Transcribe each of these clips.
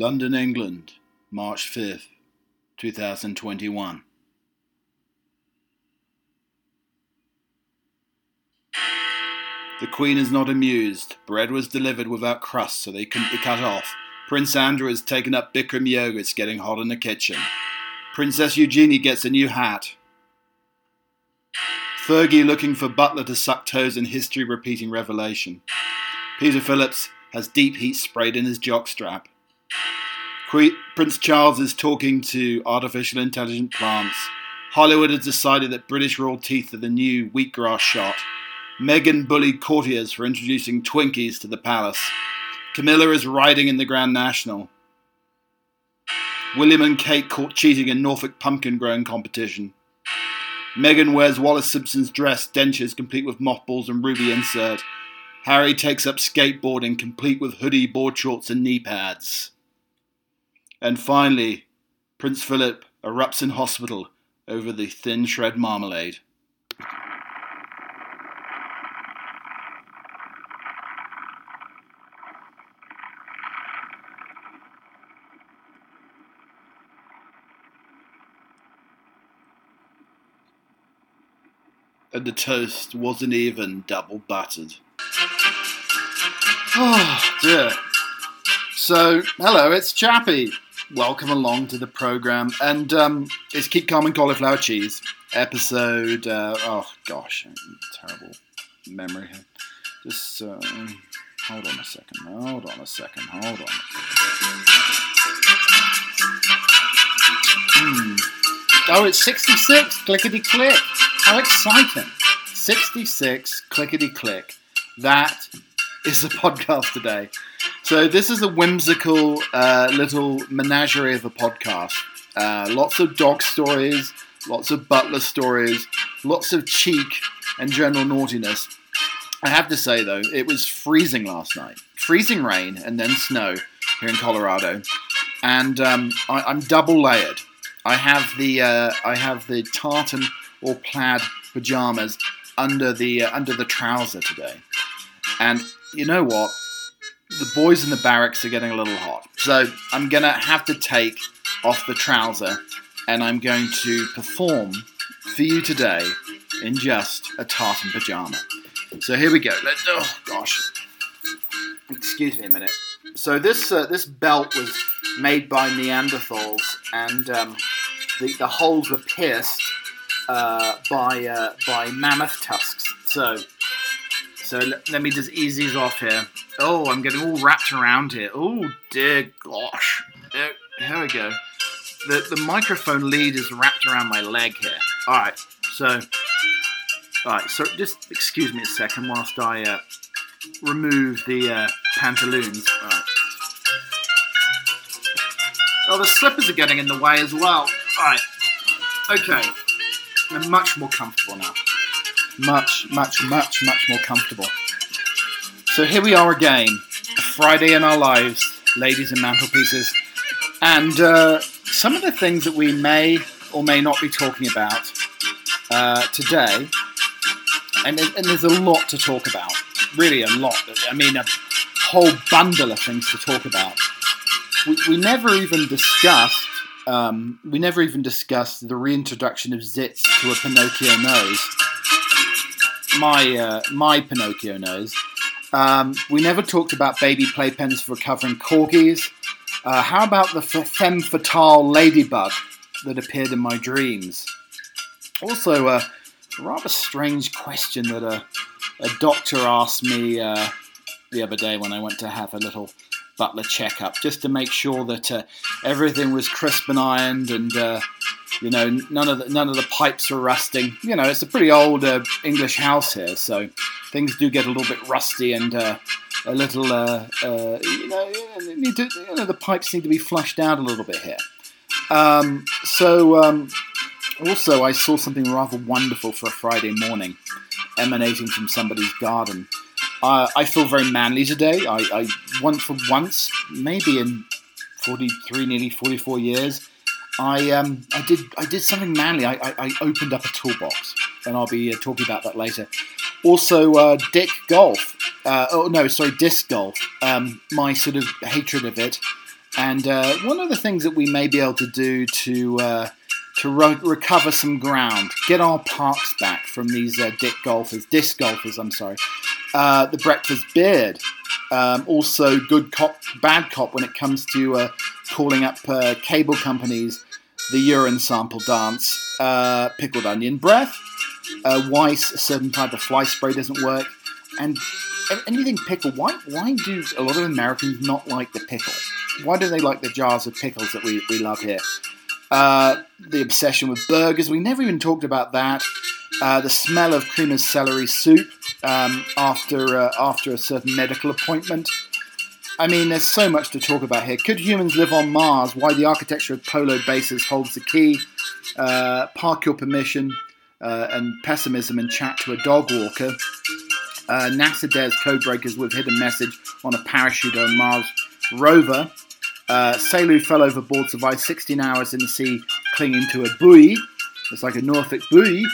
London, England, March 5th, 2021. The Queen is not amused. Bread was delivered without crust, so they couldn't be cut off. Prince Andrew has taken up Bikram yoga. It's getting hot in the kitchen. Princess Eugenie gets a new hat. Fergie looking for Butler to suck toes in history repeating revelation. Peter Phillips has deep heat sprayed in his jockstrap. Prince Charles is talking to artificial intelligent plants. Hollywood has decided that British royal teeth are the new wheatgrass shot. Meghan bullied courtiers for introducing Twinkies to the palace. Camilla is riding in the Grand National. William and Kate caught cheating in Norfolk pumpkin growing competition. Meghan wears Wallis Simpson's dress, dentures complete with mothballs and ruby insert. Harry takes up skateboarding, complete with hoodie, board shorts, and knee pads. And finally, Prince Philip erupts in hospital over the thin shred marmalade. and the toast wasn't even double buttered. Oh dear. So, hello, it's Chappie. Welcome along to the program, and um, it's Keep Calm and Cauliflower Cheese episode. Uh, oh gosh, terrible memory here. Just uh, hold on a second. Hold on a second. Hold on. Hmm. Oh, it's 66. Clickety click. How exciting! 66 clickety click. That is the podcast today. So, this is a whimsical uh, little menagerie of a podcast. Uh, lots of dog stories, lots of butler stories, lots of cheek and general naughtiness. I have to say, though, it was freezing last night. Freezing rain and then snow here in Colorado. And um, I, am double layered. I have the uh, I have the tartan or plaid pajamas under the uh, under the trouser today. And you know what? The boys in the barracks are getting a little hot. So I'm going to have to take off the trouser and I'm going to perform for you today in just a tartan pajama. So here we go. Let's, oh gosh. Excuse me a minute. So this uh, this belt was made by Neanderthals, and um, the, the holes were pierced uh, by uh, by mammoth tusks. So so let, let, me just ease these off here. Oh, I'm getting all wrapped around here. Oh dear gosh. There, here we go. The the microphone lead is wrapped around my leg here. All right. So all right. So just excuse me a second whilst I uh, remove the uh, pantaloons. Oh, the slippers are getting in the way as well. All right. Okay. I'm much more comfortable now. Much, much, much, much more comfortable. So here we are again, a Friday in our lives, ladies and mantelpieces. And uh, some of the things that we may or may not be talking about uh, today, and, and there's a lot to talk about, really a lot. I mean, a whole bundle of things to talk about. We, we never even discussed um, we never even discussed the reintroduction of zits to a Pinocchio nose. My uh, my Pinocchio nose. Um, we never talked about baby playpens for recovering corgis. Uh, how about the femme fatale ladybug that appeared in my dreams? Also, uh, a rather strange question that a, a doctor asked me uh, the other day when I went to have a little butler checkup just to make sure that uh, everything was crisp and ironed and uh, you know none of the, none of the pipes are rusting. You know, it's a pretty old uh, English house here, so things do get a little bit rusty and uh, a little uh, uh, you know need to, you know the pipes need to be flushed out a little bit here. Um, so um, also I saw something rather wonderful for a Friday morning emanating from somebody's garden. I feel very manly today. I, I want for once, maybe in 43, nearly 44 years, I um, I did I did something manly. I, I, I opened up a toolbox, and I'll be uh, talking about that later. Also, uh, Dick Golf. Uh, oh no, sorry, disc golf. Um, my sort of hatred of it, And uh, one of the things that we may be able to do to uh, to re- recover some ground, get our parks back from these uh, dick golfers, disc golfers. I'm sorry. The breakfast beard, um, also good cop, bad cop when it comes to calling up uh, cable companies. The urine sample dance, uh, pickled onion breath, uh, Weiss, a certain type of fly spray doesn't work, and anything pickle. Why why do a lot of Americans not like the pickle? Why do they like the jars of pickles that we, we love here? Uh, the obsession with burgers. We never even talked about that. Uh, the smell of cream celery soup um, after uh, after a certain medical appointment. I mean, there's so much to talk about here. Could humans live on Mars? Why the architecture of polar bases holds the key. Uh, park your permission uh, and pessimism and chat to a dog walker. Uh, NASA dares codebreakers with hidden message on a parachute on Mars rover. Uh, fell overboard survived 16 hours in the sea clinging to a buoy. It's like a Norfolk buoy.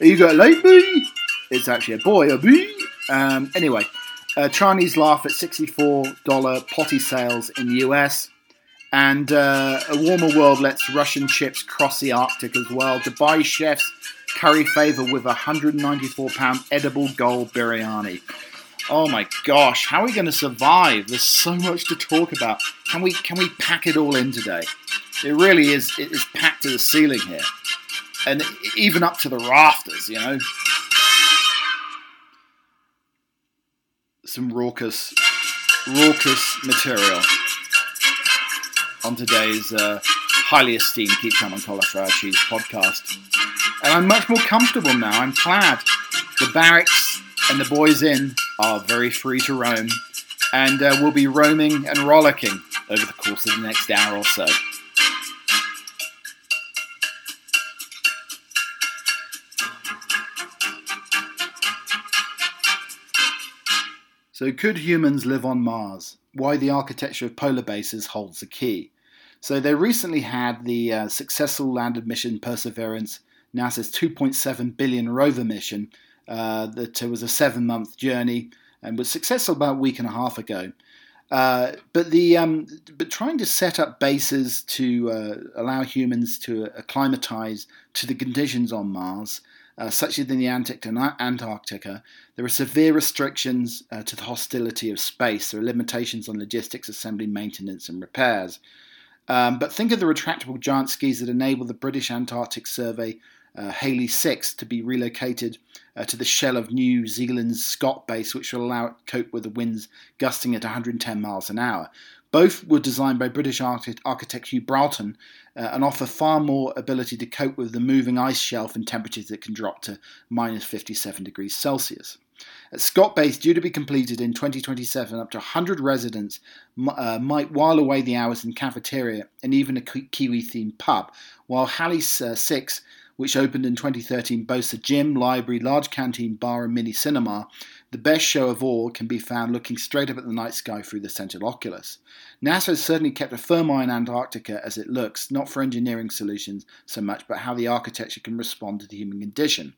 You got a late buoy? It's actually a boy, a buoy. Um, anyway, uh, Chinese laugh at $64 potty sales in the US. And uh, a warmer world lets Russian ships cross the Arctic as well. Dubai chefs curry favour with a £194 edible gold biryani. Oh my gosh, how are we going to survive? There's so much to talk about. Can we can we pack it all in today? It really is. It is packed to the ceiling here, and even up to the rafters. You know, some raucous, raucous material on today's uh, highly esteemed Keep Calm and Cauliflower Cheese podcast. And I'm much more comfortable now. I'm glad. The barracks and the boys in are very free to roam, and uh, we'll be roaming and rollicking over the course of the next hour or so. So, could humans live on Mars? Why the architecture of polar bases holds the key. So, they recently had the uh, successful landed mission Perseverance, NASA's 2.7 billion rover mission, uh, that was a seven month journey and was successful about a week and a half ago. Uh, but the um, but trying to set up bases to uh, allow humans to acclimatize to the conditions on Mars, uh, such as in the Antarctic and Antarctica, there are severe restrictions uh, to the hostility of space. There are limitations on logistics, assembly, maintenance, and repairs. Um, but think of the retractable giant skis that enable the British Antarctic Survey uh, Halley 6 to be relocated uh, to the shell of New Zealand's Scott base, which will allow it to cope with the winds gusting at 110 miles an hour. Both were designed by British architect Hugh Broughton uh, and offer far more ability to cope with the moving ice shelf and temperatures that can drop to minus 57 degrees Celsius. At Scott Base, due to be completed in 2027, up to 100 residents uh, might while away the hours in cafeteria and even a Kiwi themed pub, while Halley uh, 6 which opened in 2013, boasts a gym, library, large canteen, bar, and mini cinema. The best show of all can be found looking straight up at the night sky through the central oculus. NASA has certainly kept a firm eye on Antarctica as it looks, not for engineering solutions so much, but how the architecture can respond to the human condition.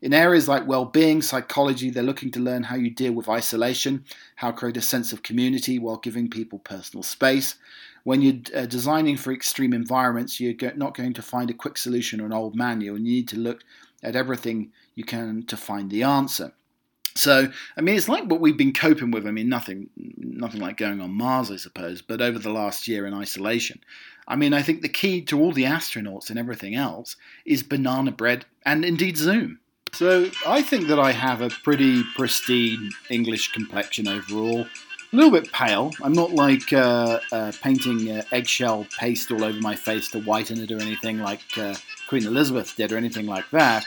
In areas like well being, psychology, they're looking to learn how you deal with isolation, how to create a sense of community while giving people personal space. When you're uh, designing for extreme environments, you're not going to find a quick solution or an old manual, and you need to look at everything you can to find the answer. So, I mean, it's like what we've been coping with. I mean, nothing, nothing like going on Mars, I suppose, but over the last year in isolation. I mean, I think the key to all the astronauts and everything else is banana bread and indeed Zoom. So I think that I have a pretty pristine English complexion overall. A little bit pale. I'm not like uh, uh, painting uh, eggshell paste all over my face to whiten it or anything like uh, Queen Elizabeth did or anything like that.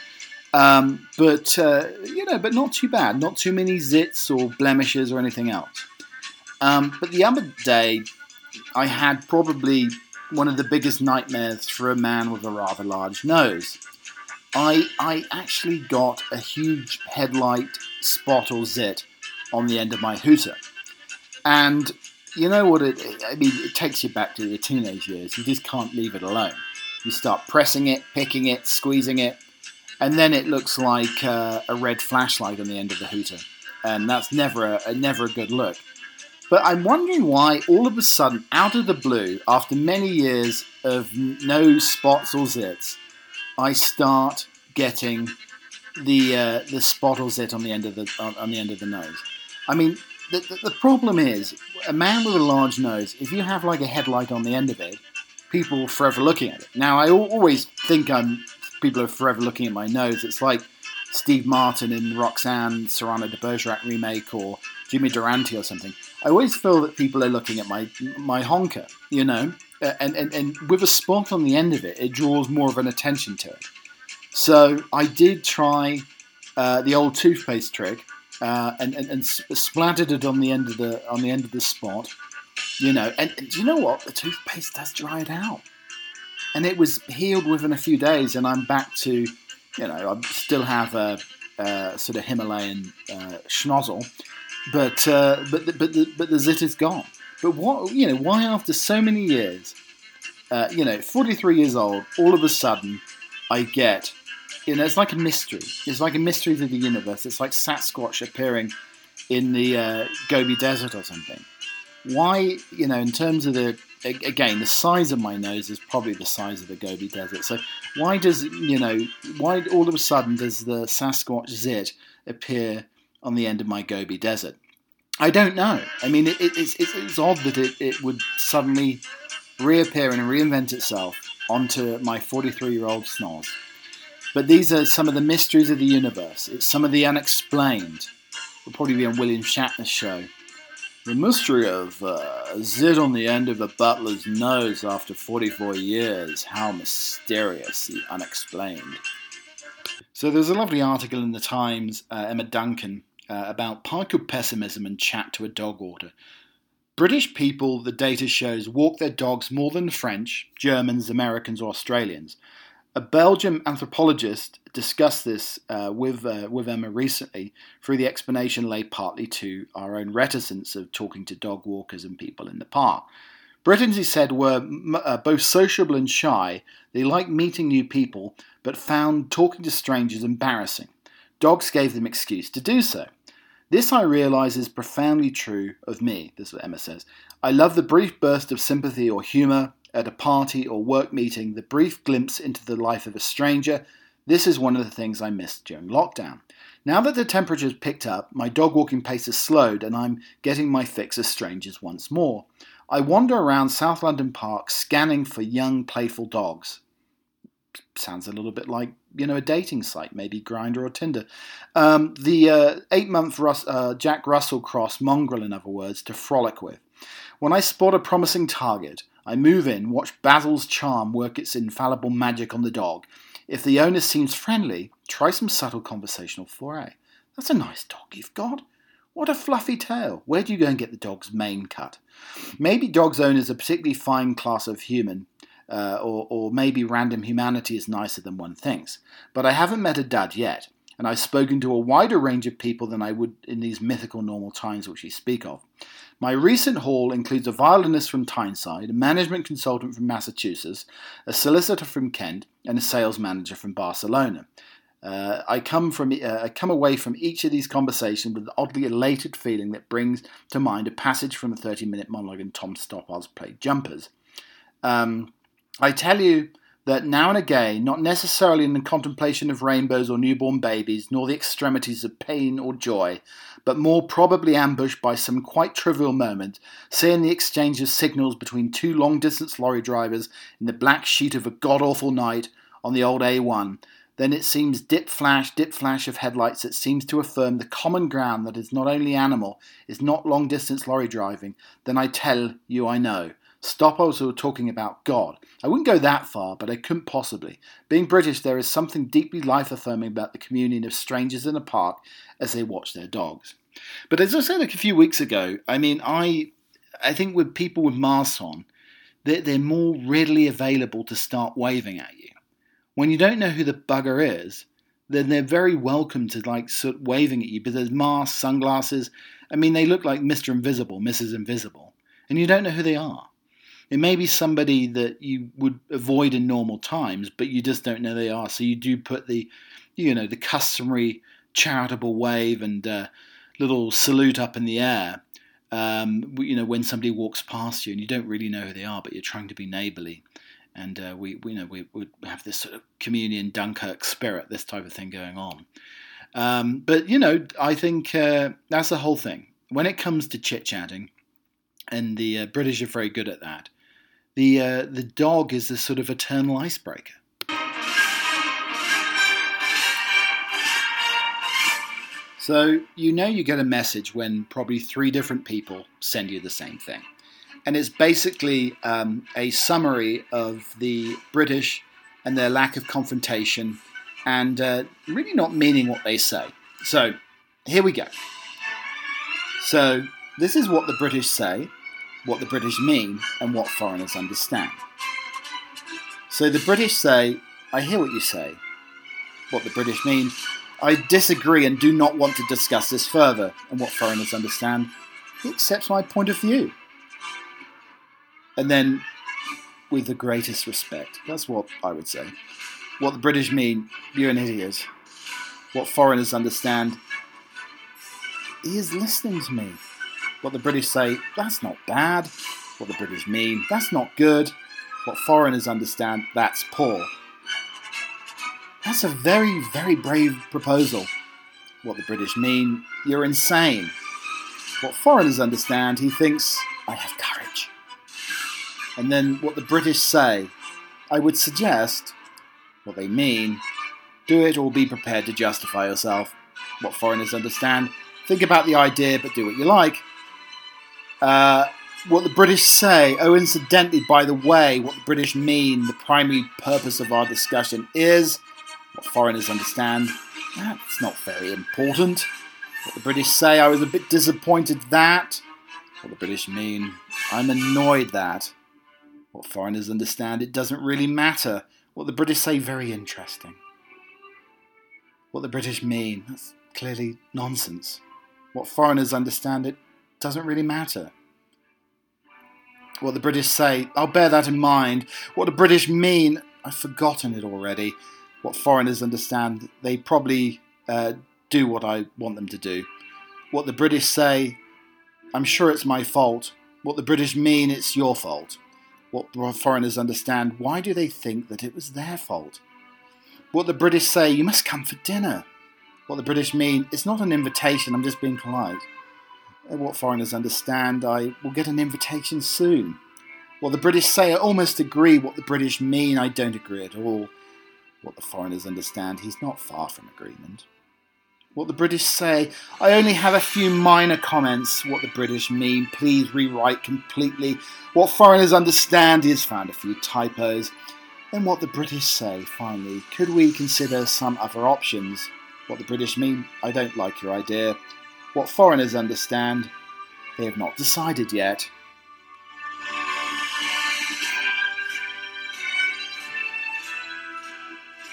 Um, but uh, you know, but not too bad. Not too many zits or blemishes or anything else. Um, but the other day, I had probably one of the biggest nightmares for a man with a rather large nose. I I actually got a huge headlight spot or zit on the end of my hooter, and you know what it? I mean, it takes you back to your teenage years. You just can't leave it alone. You start pressing it, picking it, squeezing it, and then it looks like uh, a red flashlight on the end of the hooter, and that's never a, never a good look. But I'm wondering why all of a sudden, out of the blue, after many years of no spots or zits, I start getting the uh, the spot or zit on the end of the on, on the end of the nose. I mean, the, the, the problem is a man with a large nose. If you have like a headlight on the end of it, people are forever looking at it. Now, I always think I'm people are forever looking at my nose. It's like Steve Martin in Roxanne Cyrano de Bergerac remake or Jimmy Durante or something. I always feel that people are looking at my my honker, you know, and, and, and with a spot on the end of it, it draws more of an attention to it. So I did try uh, the old toothpaste trick uh, and, and, and splattered it on the end of the on the end of the spot, you know. And, and do you know what? The toothpaste does dry it out, and it was healed within a few days. And I'm back to, you know, I still have a, a sort of Himalayan uh, schnozzle, but uh, but the, but the, but the zit is gone. But what you know? Why after so many years, uh, you know, 43 years old, all of a sudden, I get you know, it's like a mystery. It's like a mystery to the universe. It's like Sasquatch appearing in the uh, Gobi Desert or something. Why, you know, in terms of the again, the size of my nose is probably the size of the Gobi Desert. So why does you know why all of a sudden does the Sasquatch zit appear on the end of my Gobi Desert? I don't know. I mean, it, it, it's, it's odd that it, it would suddenly reappear and reinvent itself onto my 43 year old snoz. But these are some of the mysteries of the universe. It's some of the unexplained. We'll probably be on William Shatner's show. The mystery of uh, zit on the end of a butler's nose after 44 years. How mysterious the unexplained. So there's a lovely article in the Times, uh, Emma Duncan, uh, about parkour pessimism and chat to a dog order. British people, the data shows, walk their dogs more than French, Germans, Americans, or Australians. A Belgian anthropologist discussed this uh, with, uh, with Emma recently, through the explanation lay partly to our own reticence of talking to dog walkers and people in the park. Britons, he said, were uh, both sociable and shy. They liked meeting new people, but found talking to strangers embarrassing. Dogs gave them excuse to do so. This I realise is profoundly true of me, this is what Emma says. I love the brief burst of sympathy or humour, at a party or work meeting, the brief glimpse into the life of a stranger, this is one of the things I missed during lockdown. Now that the temperature's picked up, my dog walking pace has slowed, and I'm getting my fix of strangers once more. I wander around South London Park scanning for young, playful dogs. Sounds a little bit like, you know, a dating site, maybe Grindr or Tinder. Um, the uh, eight month Rus- uh, Jack Russell cross mongrel, in other words, to frolic with. When I spot a promising target, I move in, watch Basil's charm work its infallible magic on the dog. If the owner seems friendly, try some subtle conversational foray. That's a nice dog you've got. What a fluffy tail. Where do you go and get the dog's mane cut? Maybe dog's owners are a particularly fine class of human, uh, or, or maybe random humanity is nicer than one thinks. But I haven't met a dud yet, and I've spoken to a wider range of people than I would in these mythical normal times which you speak of. My recent haul includes a violinist from Tyneside, a management consultant from Massachusetts, a solicitor from Kent, and a sales manager from Barcelona. Uh, I come from uh, I come away from each of these conversations with an oddly elated feeling that brings to mind a passage from a 30-minute monologue in Tom Stoppard's play Jumpers. Um, I tell you that now and again, not necessarily in the contemplation of rainbows or newborn babies, nor the extremities of pain or joy, but more probably ambushed by some quite trivial moment, seeing the exchange of signals between two long distance lorry drivers in the black sheet of a god awful night on the old A1. Then it seems dip flash, dip flash of headlights that seems to affirm the common ground that is not only animal, is not long distance lorry driving. Then I tell you I know. Stop also talking about God. I wouldn't go that far, but I couldn't possibly. Being British, there is something deeply life affirming about the communion of strangers in a park as they watch their dogs. But as I said like a few weeks ago, I mean, I I think with people with masks on, they're, they're more readily available to start waving at you. When you don't know who the bugger is, then they're very welcome to like sort of waving at you. But there's masks, sunglasses. I mean, they look like Mr. Invisible, Mrs. Invisible, and you don't know who they are. It may be somebody that you would avoid in normal times, but you just don't know they are. So you do put the, you know, the customary charitable wave and uh, little salute up in the air. Um, you know, when somebody walks past you and you don't really know who they are, but you're trying to be neighbourly, and uh, we, we, you know, we would have this sort of communion Dunkirk spirit, this type of thing going on. Um, but you know, I think uh, that's the whole thing. When it comes to chit chatting, and the uh, British are very good at that. The uh, the dog is a sort of eternal icebreaker. So you know you get a message when probably three different people send you the same thing, and it's basically um, a summary of the British and their lack of confrontation, and uh, really not meaning what they say. So here we go. So this is what the British say, what the British mean, and what foreigners understand. So the British say, I hear what you say. What the British mean, I disagree and do not want to discuss this further. And what foreigners understand, he accepts my point of view. And then, with the greatest respect, that's what I would say. What the British mean, you're an idiot. What foreigners understand, he is listening to me. What the British say, that's not bad. What the British mean, that's not good. What foreigners understand, that's poor. That's a very, very brave proposal. What the British mean, you're insane. What foreigners understand, he thinks, I have courage. And then what the British say, I would suggest, what they mean, do it or be prepared to justify yourself. What foreigners understand, think about the idea but do what you like. Uh, what the British say, oh, incidentally, by the way, what the British mean, the primary purpose of our discussion is what foreigners understand. That's not very important. What the British say, I was a bit disappointed that. What the British mean, I'm annoyed that. What foreigners understand, it doesn't really matter. What the British say, very interesting. What the British mean, that's clearly nonsense. What foreigners understand, it doesn't really matter. What the British say, I'll bear that in mind. What the British mean, I've forgotten it already. What foreigners understand, they probably uh, do what I want them to do. What the British say, I'm sure it's my fault. What the British mean, it's your fault. What foreigners understand, why do they think that it was their fault? What the British say, you must come for dinner. What the British mean, it's not an invitation, I'm just being polite what foreigners understand, I will get an invitation soon. What the British say, I almost agree. What the British mean, I don't agree at all. What the foreigners understand, he's not far from agreement. What the British say, I only have a few minor comments. What the British mean, please rewrite completely. What foreigners understand, he has found a few typos. Then what the British say, finally, could we consider some other options? What the British mean, I don't like your idea. What foreigners understand, they have not decided yet.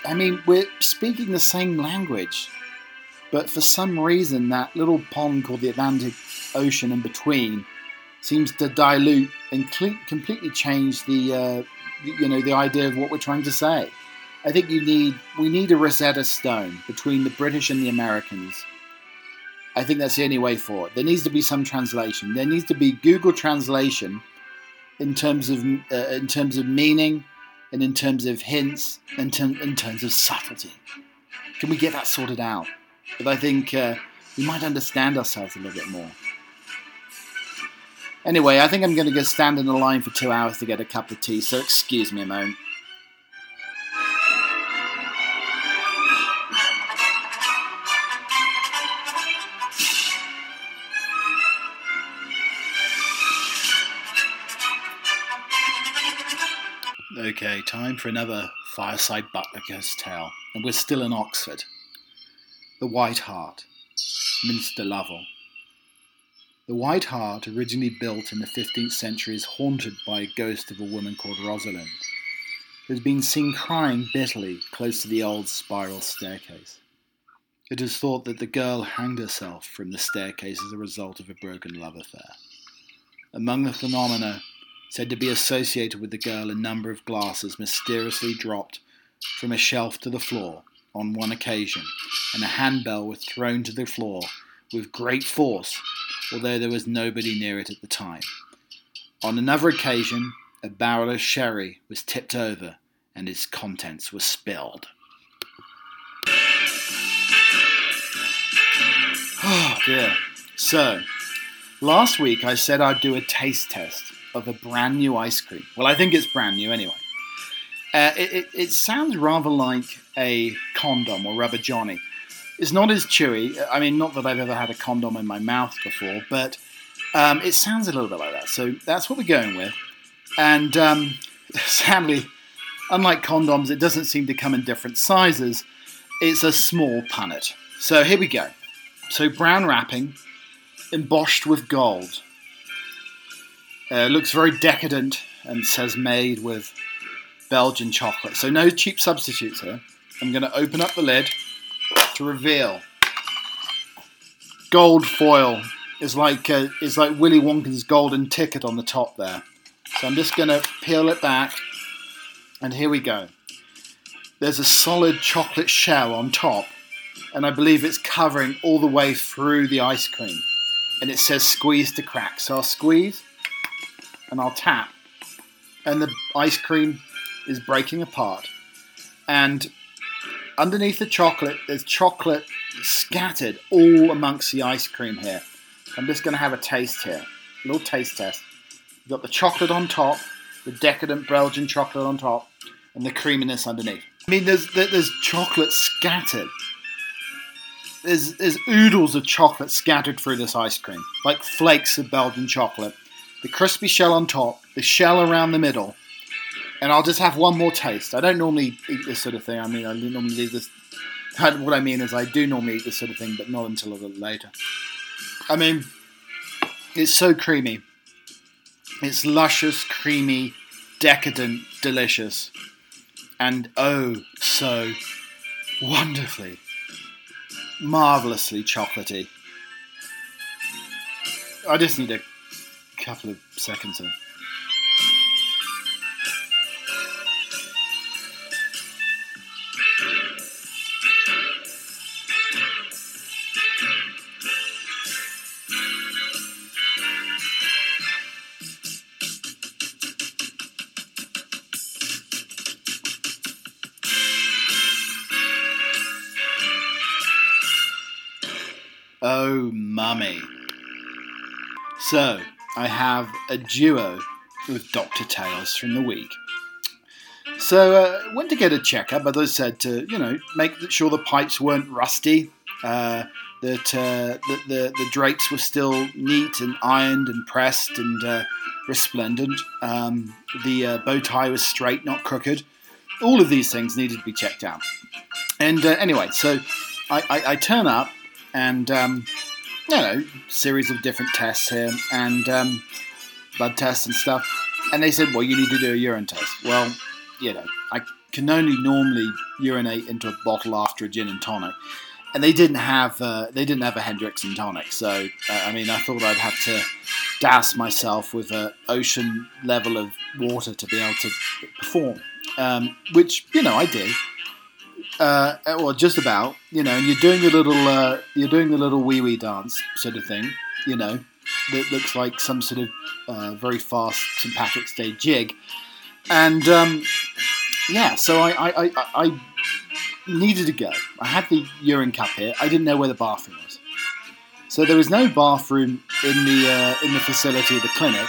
I mean, we're speaking the same language, but for some reason, that little pond called the Atlantic Ocean in between seems to dilute and completely change the, uh, you know, the idea of what we're trying to say. I think you need we need a Rosetta Stone between the British and the Americans I think that's the only way forward. There needs to be some translation. There needs to be Google Translation in terms of uh, in terms of meaning and in terms of hints and ter- in terms of subtlety. Can we get that sorted out? But I think uh, we might understand ourselves a little bit more. Anyway, I think I'm going to go stand in the line for two hours to get a cup of tea, so excuse me a moment. Okay, time for another fireside butler ghost tale, and we're still in Oxford. The White Hart, Minster Lovell. The White Hart, originally built in the 15th century, is haunted by a ghost of a woman called Rosalind, who has been seen crying bitterly close to the old spiral staircase. It is thought that the girl hanged herself from the staircase as a result of a broken love affair. Among the phenomena said to be associated with the girl a number of glasses mysteriously dropped from a shelf to the floor on one occasion, and a handbell was thrown to the floor with great force, although there was nobody near it at the time. On another occasion, a barrel of sherry was tipped over and its contents were spilled. Oh dear. So, last week I said I'd do a taste test of a brand new ice cream. Well, I think it's brand new anyway. Uh, it, it, it sounds rather like a condom or rubber johnny. It's not as chewy. I mean, not that I've ever had a condom in my mouth before, but um, it sounds a little bit like that. So that's what we're going with. And um, sadly, unlike condoms, it doesn't seem to come in different sizes. It's a small punnet. So here we go. So brown wrapping, embossed with gold. Uh, looks very decadent and says made with Belgian chocolate. So no cheap substitutes here. I'm going to open up the lid to reveal. Gold foil is like uh, is like Willy Wonka's golden ticket on the top there. So I'm just going to peel it back, and here we go. There's a solid chocolate shell on top, and I believe it's covering all the way through the ice cream. And it says squeeze to crack. So I'll squeeze, and I'll tap, and the ice cream is breaking apart. And underneath the chocolate, there's chocolate scattered all amongst the ice cream here. I'm just going to have a taste here. A little taste test. You've got the chocolate on top, the decadent Belgian chocolate on top, and the creaminess underneath. I mean, there's there's chocolate scattered. There's there's oodles of chocolate scattered through this ice cream, like flakes of Belgian chocolate. The crispy shell on top, the shell around the middle, and I'll just have one more taste. I don't normally eat this sort of thing. I mean, I normally do this. What I mean is, I do normally eat this sort of thing, but not until a little later. I mean, it's so creamy. It's luscious, creamy, decadent, delicious, and oh, so wonderfully, marvelously chocolatey. I just need a couple of seconds of. A duo with Dr. Tails from the week. So, uh, went to get a checkup, as I said, to, you know, make sure the pipes weren't rusty, uh, that, uh, the, the drapes were still neat and ironed and pressed and uh, resplendent. Um, the uh, bow tie was straight, not crooked. All of these things needed to be checked out. And uh, anyway, so I, I, I turn up and um, you know, series of different tests here and um, blood tests and stuff. And they said, well, you need to do a urine test. Well, you know, I can only normally urinate into a bottle after a gin and tonic, and they didn't have uh, they didn't have a Hendrick's and tonic. So uh, I mean, I thought I'd have to douse myself with an ocean level of water to be able to perform, um, which you know I did uh, well, just about, you know, and you're doing the little, uh, you're doing the little wee wee dance sort of thing, you know, that looks like some sort of uh, very fast St Patrick's Day jig, and um, yeah, so I, I, I, I needed to go. I had the urine cup here. I didn't know where the bathroom was, so there was no bathroom in the uh, in the facility of the clinic.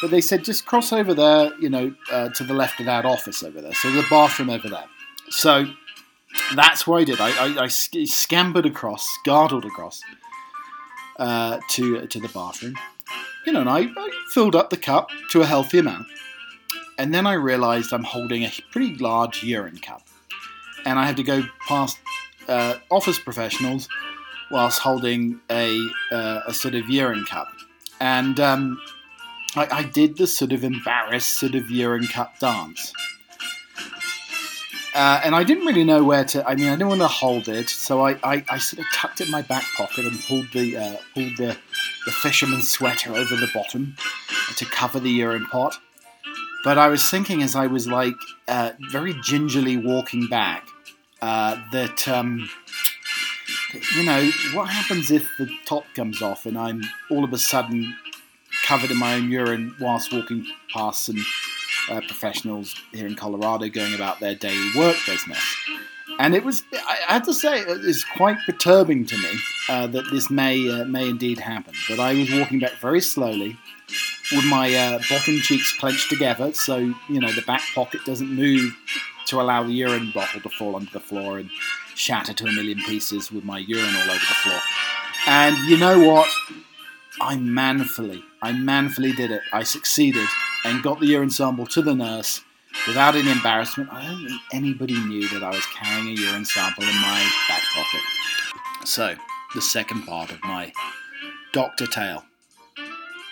But they said just cross over there, you know, uh, to the left of that office over there. So the bathroom over there. So that's what I did. I, I, I scampered across, gargled across uh, to to the bathroom, you know, and I, I, filled up the cup to a healthy amount, and then I realised I'm holding a pretty large urine cup, and I had to go past uh, office professionals whilst holding a uh, a sort of urine cup, and um, I, I did the sort of embarrassed sort of urine cup dance. Uh, and I didn't really know where to. I mean, I didn't want to hold it, so I, I, I sort of tucked it in my back pocket and pulled the uh, pulled the, the fisherman's sweater over the bottom to cover the urine pot. But I was thinking as I was like uh, very gingerly walking back uh, that um, you know, what happens if the top comes off and I'm all of a sudden covered in my own urine whilst walking past some uh, professionals here in Colorado going about their daily work business? And it was, I have to say, it's quite perturbing to me uh, that this may uh, may indeed happen. But I was walking back very slowly with my uh, bottom cheeks clenched together, so you know the back pocket doesn't move to allow the urine bottle to fall onto the floor and shatter to a million pieces with my urine all over the floor. And you know what? I manfully, I manfully did it. I succeeded and got the urine sample to the nurse without any embarrassment. I don't think anybody knew that I was carrying a urine sample in my back pocket. So, the second part of my doctor tale.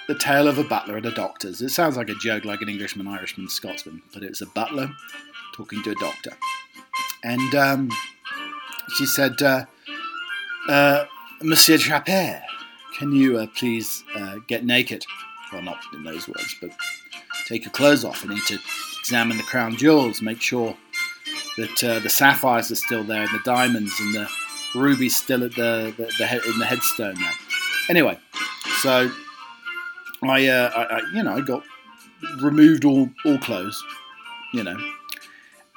The tale of a butler at a doctor's. It sounds like a joke, like an Englishman, Irishman, Scotsman, but it's a butler talking to a doctor. And um, she said, uh, uh, Monsieur Trapper, can you uh, please uh, get naked? Well, not in those words, but take your clothes off. I need to examine the crown jewels, make sure that uh, the sapphires are still there, and the diamonds and the rubies still at the, the, the head, in the headstone there. Anyway, so I, uh, I, I, you know, I got removed all all clothes, you know,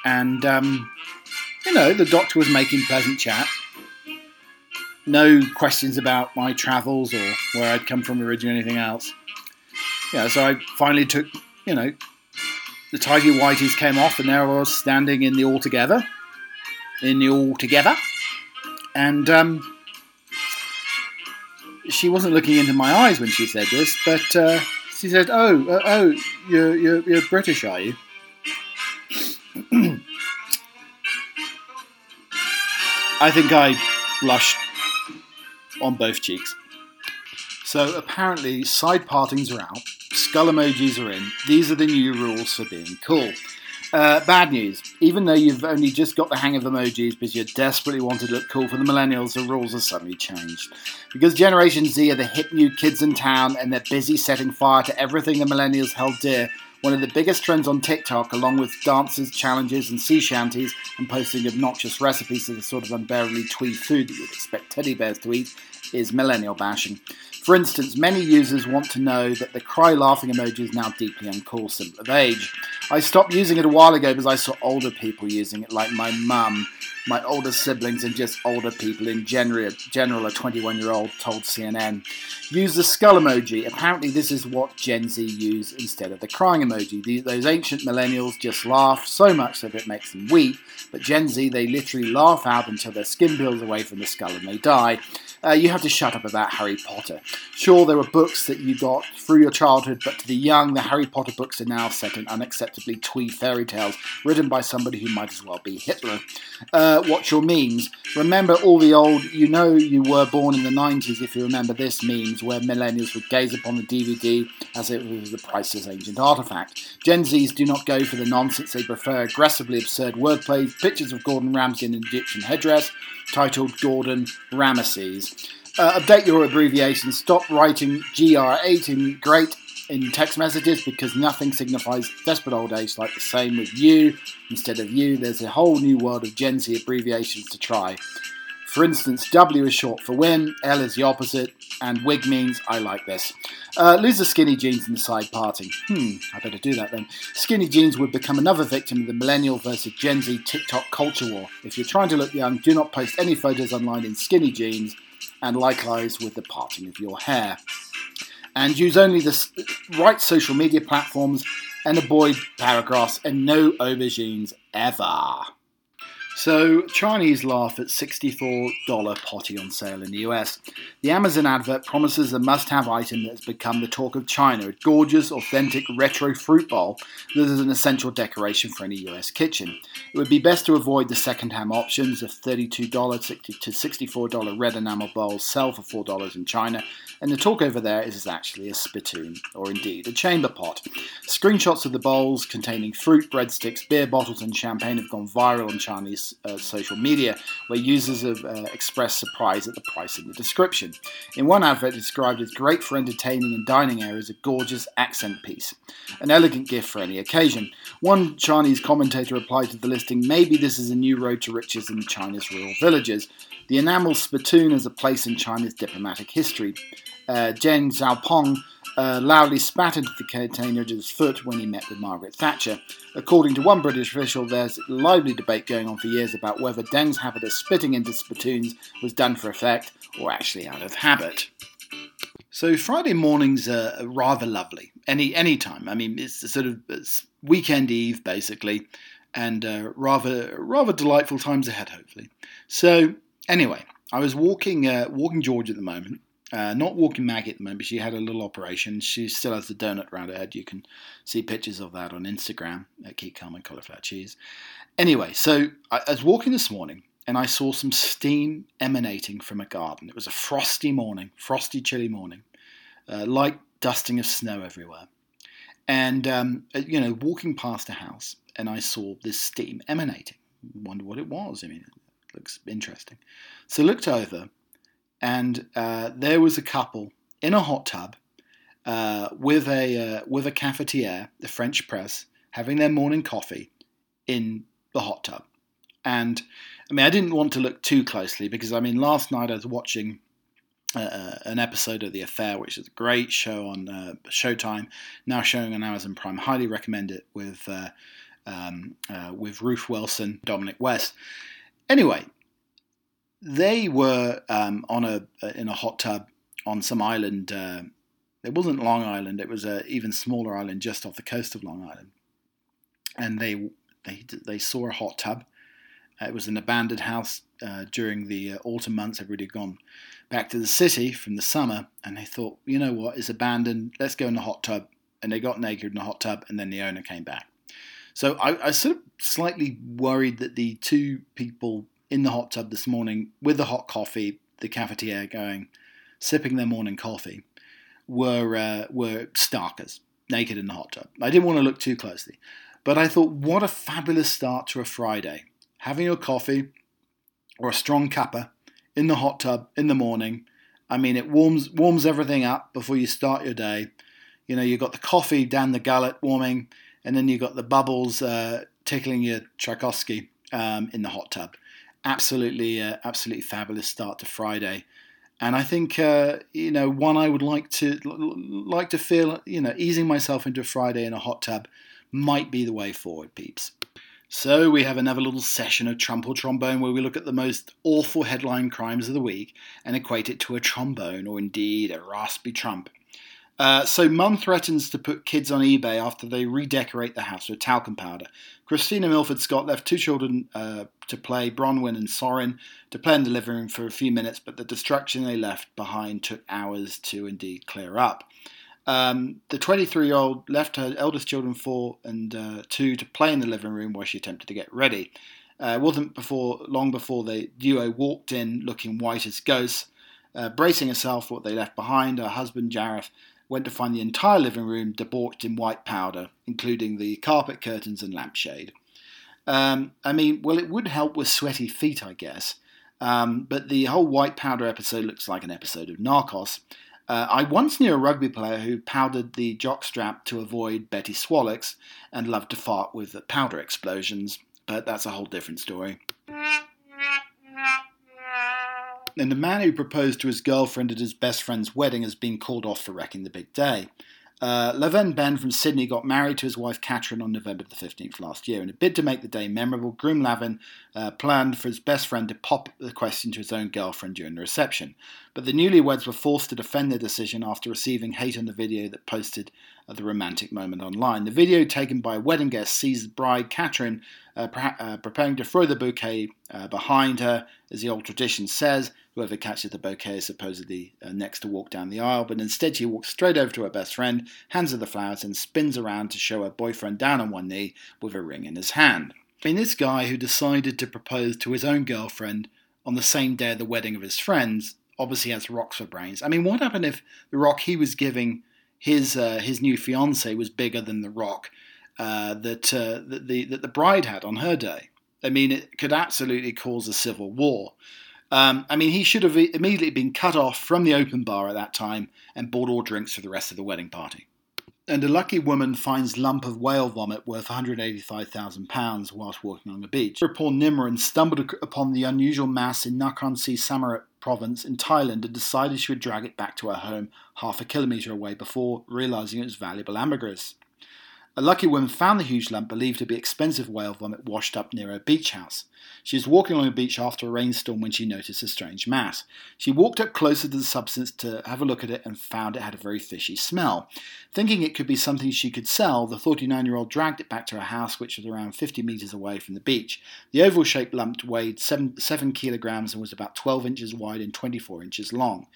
and um, you know, the doctor was making pleasant chat. No questions about my travels or where I'd come from originally or anything else. Yeah, so I finally took, you know, the tidy whities came off, and there I was standing in the all together, in the all together, and um, she wasn't looking into my eyes when she said this, but uh, she said, "Oh, uh, oh, you're, you're, you're British, are you?" I think I blushed on both cheeks. So apparently, side partings are out, skull emojis are in. These are the new rules for being cool. Uh, bad news. Even though you've only just got the hang of emojis because you desperately want to look cool for the millennials, the rules have suddenly changed. Because Generation Z are the hip new kids in town and they're busy setting fire to everything the millennials held dear, one of the biggest trends on TikTok, along with dances, challenges, and sea shanties, and posting obnoxious recipes of the sort of unbearably twee food that you'd expect teddy bears to eat, is millennial bashing. For instance, many users want to know that the cry laughing emoji is now deeply uncool, of age. I stopped using it a while ago because I saw older people using it, like my mum, my older siblings, and just older people in general. General, a 21 year old told CNN. Use the skull emoji. Apparently, this is what Gen Z use instead of the crying emoji. These, those ancient millennials just laugh so much that it makes them weep, but Gen Z, they literally laugh out until their skin peels away from the skull and they die. Uh, you have to shut up about Harry Potter. Sure, there were books that you got through your childhood, but to the young, the Harry Potter books are now set in unacceptably twee fairy tales written by somebody who might as well be Hitler. Uh, what's your memes? Remember all the old, you know, you were born in the 90s if you remember this memes, where millennials would gaze upon the DVD as it was the priceless ancient artifact. Gen Zs do not go for the nonsense, they prefer aggressively absurd wordplay, pictures of Gordon Ramsay in an Egyptian headdress, titled Gordon Ramesses. Uh, update your abbreviations. Stop writing GR8 in great in text messages because nothing signifies desperate old age like the same with you. Instead of you, there's a whole new world of Gen Z abbreviations to try. For instance, W is short for win, L is the opposite, and wig means I like this. Uh, lose the skinny jeans in the side parting. Hmm, I better do that then. Skinny jeans would become another victim of the millennial versus Gen Z TikTok culture war. If you're trying to look young, do not post any photos online in skinny jeans, and likewise with the parting of your hair. And use only the right social media platforms and avoid paragraphs and no aubergines ever. So, Chinese laugh at $64 potty on sale in the US. The Amazon advert promises a must have item that has become the talk of China a gorgeous, authentic retro fruit bowl that is an essential decoration for any US kitchen. It would be best to avoid the second hand options of $32 to $64 red enamel bowls sell for $4 in China, and the talk over there is actually a spittoon, or indeed a chamber pot. Screenshots of the bowls containing fruit, breadsticks, beer bottles, and champagne have gone viral on Chinese Chinese uh, social media, where users have uh, expressed surprise at the price in the description. In one advert, described as great for entertaining and dining areas, a gorgeous accent piece, an elegant gift for any occasion. One Chinese commentator replied to the listing, "Maybe this is a new road to riches in China's rural villages." The enamel spittoon has a place in China's diplomatic history. Uh, Deng Xiaoping uh, loudly spat into the container at his foot when he met with Margaret Thatcher. According to one British official, there's a lively debate going on for years about whether Deng's habit of spitting into spittoons was done for effect or actually out of habit. So Friday mornings are rather lovely. Any any time. I mean, it's sort of it's weekend eve basically, and uh, rather rather delightful times ahead. Hopefully. So anyway, I was walking uh, walking George at the moment, uh, not walking Maggie at the moment, but she had a little operation. She still has the donut around her head. You can see pictures of that on Instagram at Keep Calm and Cauliflower Cheese. Anyway, so I, I was walking this morning and I saw some steam emanating from a garden. It was a frosty morning, frosty, chilly morning, uh, light dusting of snow everywhere. And, um, uh, you know, walking past a house and I saw this steam emanating. Wonder what it was. I mean, it looks interesting. So looked over and uh, there was a couple in a hot tub uh, with a uh, with a cafetiere, the French press, having their morning coffee in the hot tub. And I mean, I didn't want to look too closely because I mean, last night I was watching uh, uh an episode of The Affair, which is a great show on uh, Showtime, now showing on Amazon Prime. Highly recommend it with uh, um, uh, with Ruth Wilson, Dominic West. Anyway, they were um, on a in a hot tub on some island. Uh, it wasn't Long Island; it was an even smaller island just off the coast of Long Island. And they they they saw a hot tub. Uh, it was an abandoned house uh, during the uh, autumn months. Everybody had gone back to the city from the summer, and they thought, you know what, it's abandoned. Let's go in the hot tub. And they got naked in the hot tub, and then the owner came back. So I, I sort of slightly worried that the two people in the hot tub this morning with the hot coffee, the cafetiere going, sipping their morning coffee, were uh, were starkers, naked in the hot tub. I didn't want to look too closely, but I thought, what a fabulous start to a Friday. Having your coffee or a strong cuppa in the hot tub in the morning. I mean, it warms warms everything up before you start your day. You know, you've got the coffee down the gullet warming, and then you've got the bubbles uh, tickling your Tchaikovsky um, in the hot tub absolutely, uh, absolutely fabulous start to Friday. And I think uh, you know one I would like to like to feel you know easing myself into Friday in a hot tub might be the way forward, peeps. So we have another little session of Trump or Trombone where we look at the most awful headline crimes of the week and equate it to a trombone or indeed a raspy Trump. Uh, so, mum threatens to put kids on eBay after they redecorate the house with talcum powder. Christina Milford Scott left two children uh, to play, Bronwyn and Soren, to play in the living room for a few minutes, but the destruction they left behind took hours to indeed clear up. Um, the 23 year old left her eldest children, four and uh, two, to play in the living room while she attempted to get ready. Uh, it wasn't before long before the duo walked in looking white as ghosts. Uh, bracing herself for what they left behind, her husband Jareth went to find the entire living room debauched in white powder, including the carpet curtains and lampshade. Um, I mean, well, it would help with sweaty feet, I guess. Um, but the whole white powder episode looks like an episode of Narcos. Uh, I once knew a rugby player who powdered the jockstrap to avoid Betty Swallocks and loved to fart with the powder explosions, but that's a whole different story and the man who proposed to his girlfriend at his best friend's wedding has been called off for wrecking the big day. Uh, Leven Ben from Sydney got married to his wife Catherine on November the 15th last year. In a bid to make the day memorable, groom Lavin uh, planned for his best friend to pop the question to his own girlfriend during the reception. But the newlyweds were forced to defend their decision after receiving hate on the video that posted uh, the romantic moment online. The video taken by a wedding guest sees bride Catherine uh, pre- uh, preparing to throw the bouquet uh, behind her, as the old tradition says. Whoever catches the bouquet is supposedly uh, next to walk down the aisle, but instead she walks straight over to her best friend, hands her the flowers, and spins around to show her boyfriend down on one knee with a ring in his hand. I mean, this guy who decided to propose to his own girlfriend on the same day of the wedding of his friends obviously has rocks for brains. I mean, what happened if the rock he was giving his uh, his new fiance was bigger than the rock uh, that, uh, that the that the bride had on her day? I mean, it could absolutely cause a civil war. Um, I mean, he should have immediately been cut off from the open bar at that time and bought all drinks for the rest of the wedding party. And a lucky woman finds lump of whale vomit worth £185,000 whilst walking on the beach. Poor Niamrin stumbled upon the unusual mass in Nakhon Si Thammarat province in Thailand and decided she would drag it back to her home half a kilometre away before realising it was valuable ambergris. A lucky woman found the huge lump believed to be expensive whale vomit washed up near her beach house. She was walking along the beach after a rainstorm when she noticed a strange mass. She walked up closer to the substance to have a look at it and found it had a very fishy smell. Thinking it could be something she could sell, the 49 year old dragged it back to her house, which was around 50 metres away from the beach. The oval shaped lump weighed 7, 7 kilograms and was about 12 inches wide and 24 inches long.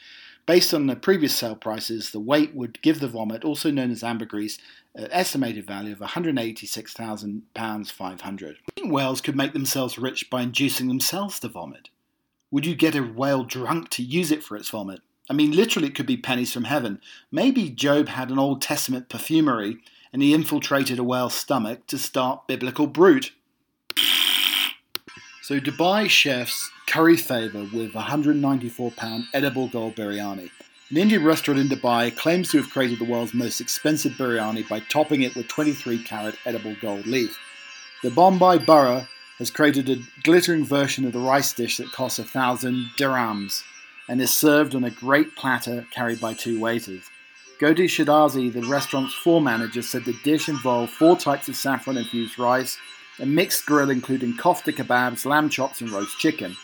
Based on the previous sale prices, the weight would give the vomit, also known as ambergris, an estimated value of £186,000 500. Whales could make themselves rich by inducing themselves to vomit. Would you get a whale drunk to use it for its vomit? I mean, literally, it could be pennies from heaven. Maybe Job had an Old Testament perfumery and he infiltrated a whale's stomach to start biblical brute. So, Dubai chefs curry favour with £194 edible gold biryani. An Indian restaurant in Dubai claims to have created the world's most expensive biryani by topping it with 23 carat edible gold leaf. The Bombay Borough has created a glittering version of the rice dish that costs a thousand dirhams and is served on a great platter carried by two waiters. Godi Shadazi, the restaurant's floor manager, said the dish involved four types of saffron infused rice, a mixed grill including kofta kebabs, lamb chops, and roast chicken.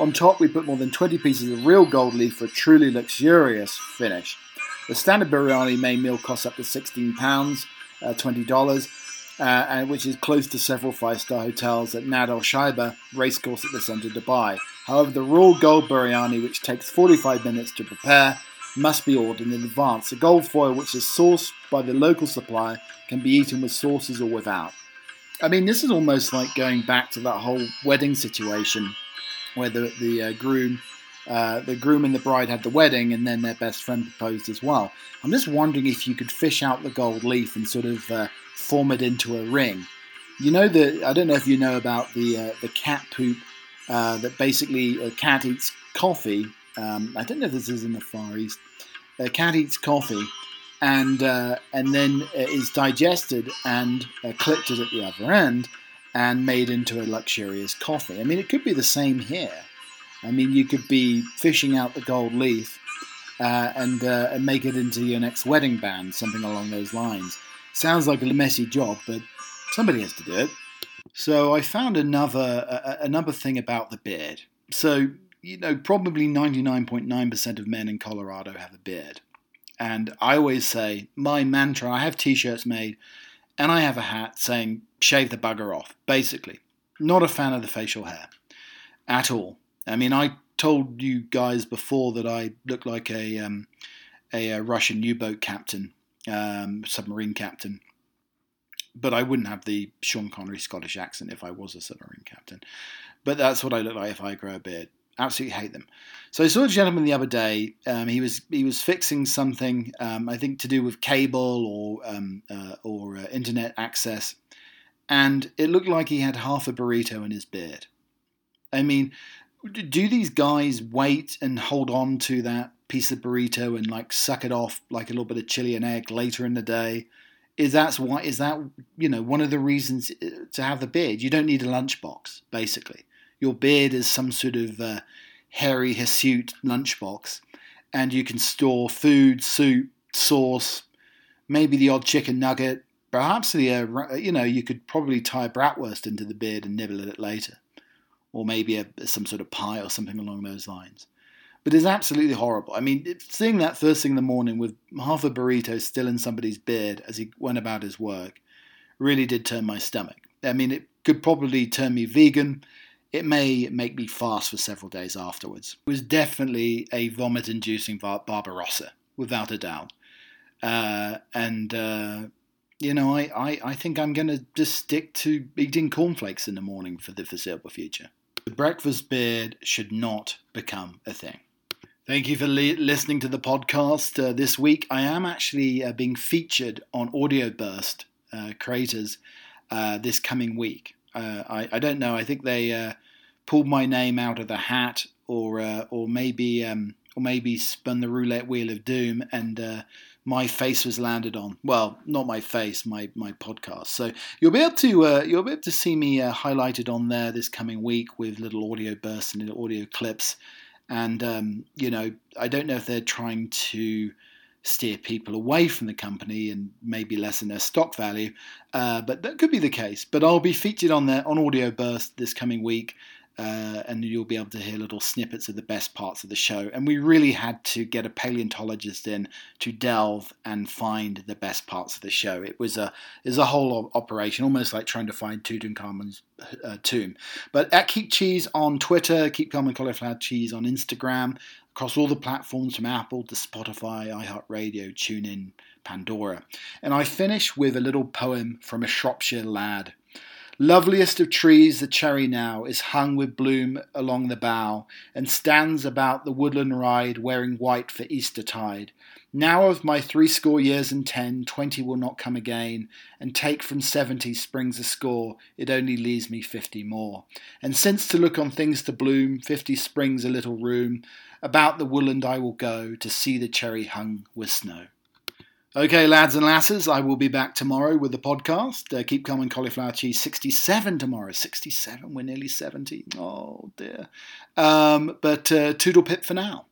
On top, we put more than 20 pieces of real gold leaf for a truly luxurious finish. The standard biryani main meal costs up to £16, uh, $20, uh, and which is close to several five-star hotels at Nad Al Shaiba racecourse at the centre of Dubai. However, the raw gold biryani, which takes 45 minutes to prepare, must be ordered in advance. The gold foil, which is sourced by the local supplier, can be eaten with sauces or without. I mean, this is almost like going back to that whole wedding situation where the the uh, groom. Uh, the groom and the bride had the wedding, and then their best friend proposed as well. I'm just wondering if you could fish out the gold leaf and sort of uh, form it into a ring. You know the I don't know if you know about the uh, the cat poop uh, that basically a cat eats coffee. Um, I don't know if this is in the Far East. A cat eats coffee and uh, and then is digested and uh, clipped at the other end and made into a luxurious coffee. I mean, it could be the same here. I mean, you could be fishing out the gold leaf uh, and, uh, and make it into your next wedding band, something along those lines. Sounds like a messy job, but somebody has to do it. So I found another another thing about the beard. So you know, probably 99.9% of men in Colorado have a beard. And I always say, my mantra, I have t shirts made and I have a hat saying shave the bugger off, basically. Not a fan of the facial hair at all. I mean, I told you guys before that I look like a, um, a, a, Russian U boat captain, um, submarine captain. But I wouldn't have the Sean Connery Scottish accent if I was a submarine captain. But that's what I look like if I grow a beard. Absolutely hate them. So I saw a gentleman the other day. Um, he was he was fixing something, um, I think, to do with cable or um, uh, or uh, internet access, and it looked like he had half a burrito in his beard. I mean, do these guys wait and hold on to that piece of burrito and like suck it off like a little bit of chili and egg later in the day? Is that why? Is that you know one of the reasons uh, to have the beard? You don't need a lunchbox, basically. Your beard is some sort of uh, hairy, hirsute lunchbox, and you can store food, soup, sauce, maybe the odd chicken nugget. Perhaps the uh, you know you could probably tie bratwurst into the beard and nibble at it later, or maybe a, some sort of pie or something along those lines. But it's absolutely horrible. I mean, seeing that first thing in the morning with half a burrito still in somebody's beard as he went about his work really did turn my stomach. I mean, it could probably turn me vegan it may make me fast for several days afterwards. It was definitely a vomit inducing bar- Barbarossa, without a doubt. Uh, and, uh, you know, I, I, I think I'm going to just stick to eating cornflakes in the morning for the foreseeable future. The breakfast beard should not become a thing. Thank you for li- listening to the podcast. Uh, this week, I am actually uh, being featured on Audioburst uh, creators uh, this coming week. Uh, I, I don't know. I think they uh, pulled my name out of the hat, or uh, or maybe um, or maybe spun the roulette wheel of doom, and uh, my face was landed on. Well, not my face, my my podcast. So you'll be able to uh, you'll be able to see me uh, highlighted on there this coming week with little audio bursts and audio clips. And um, you know, I don't know if they're trying to steer people away from the company and maybe lessen their stock value, uh, but that could be the case. But I'll be featured on there on Audioburst this coming week, uh, and you'll be able to hear little snippets of the best parts of the show. And we really had to get a paleontologist in to delve and find the best parts of the show. It was a is a whole operation, almost like trying to find Tutankhamun's uh, tomb. But at Keep Cheese on Twitter, Keep Calm Cauliflower Cheese on Instagram, across all the platforms from Apple to Spotify, iHeartRadio, TuneIn, Pandora. And I finish with a little poem from a Shropshire lad. Loveliest of trees, the cherry now is hung with bloom along the bough, and stands about the woodland ride, wearing white for Eastertide. Now of my threescore years and ten, twenty will not come again, and take from seventy springs a score, it only leaves me fifty more. And since to look on things to bloom, fifty springs a little room, about the woodland I will go to see the cherry hung with snow. Okay, lads and lasses, I will be back tomorrow with the podcast. Uh, keep coming, cauliflower cheese. 67 tomorrow. 67. We're nearly 70. Oh, dear. Um, but uh, toodle pip for now.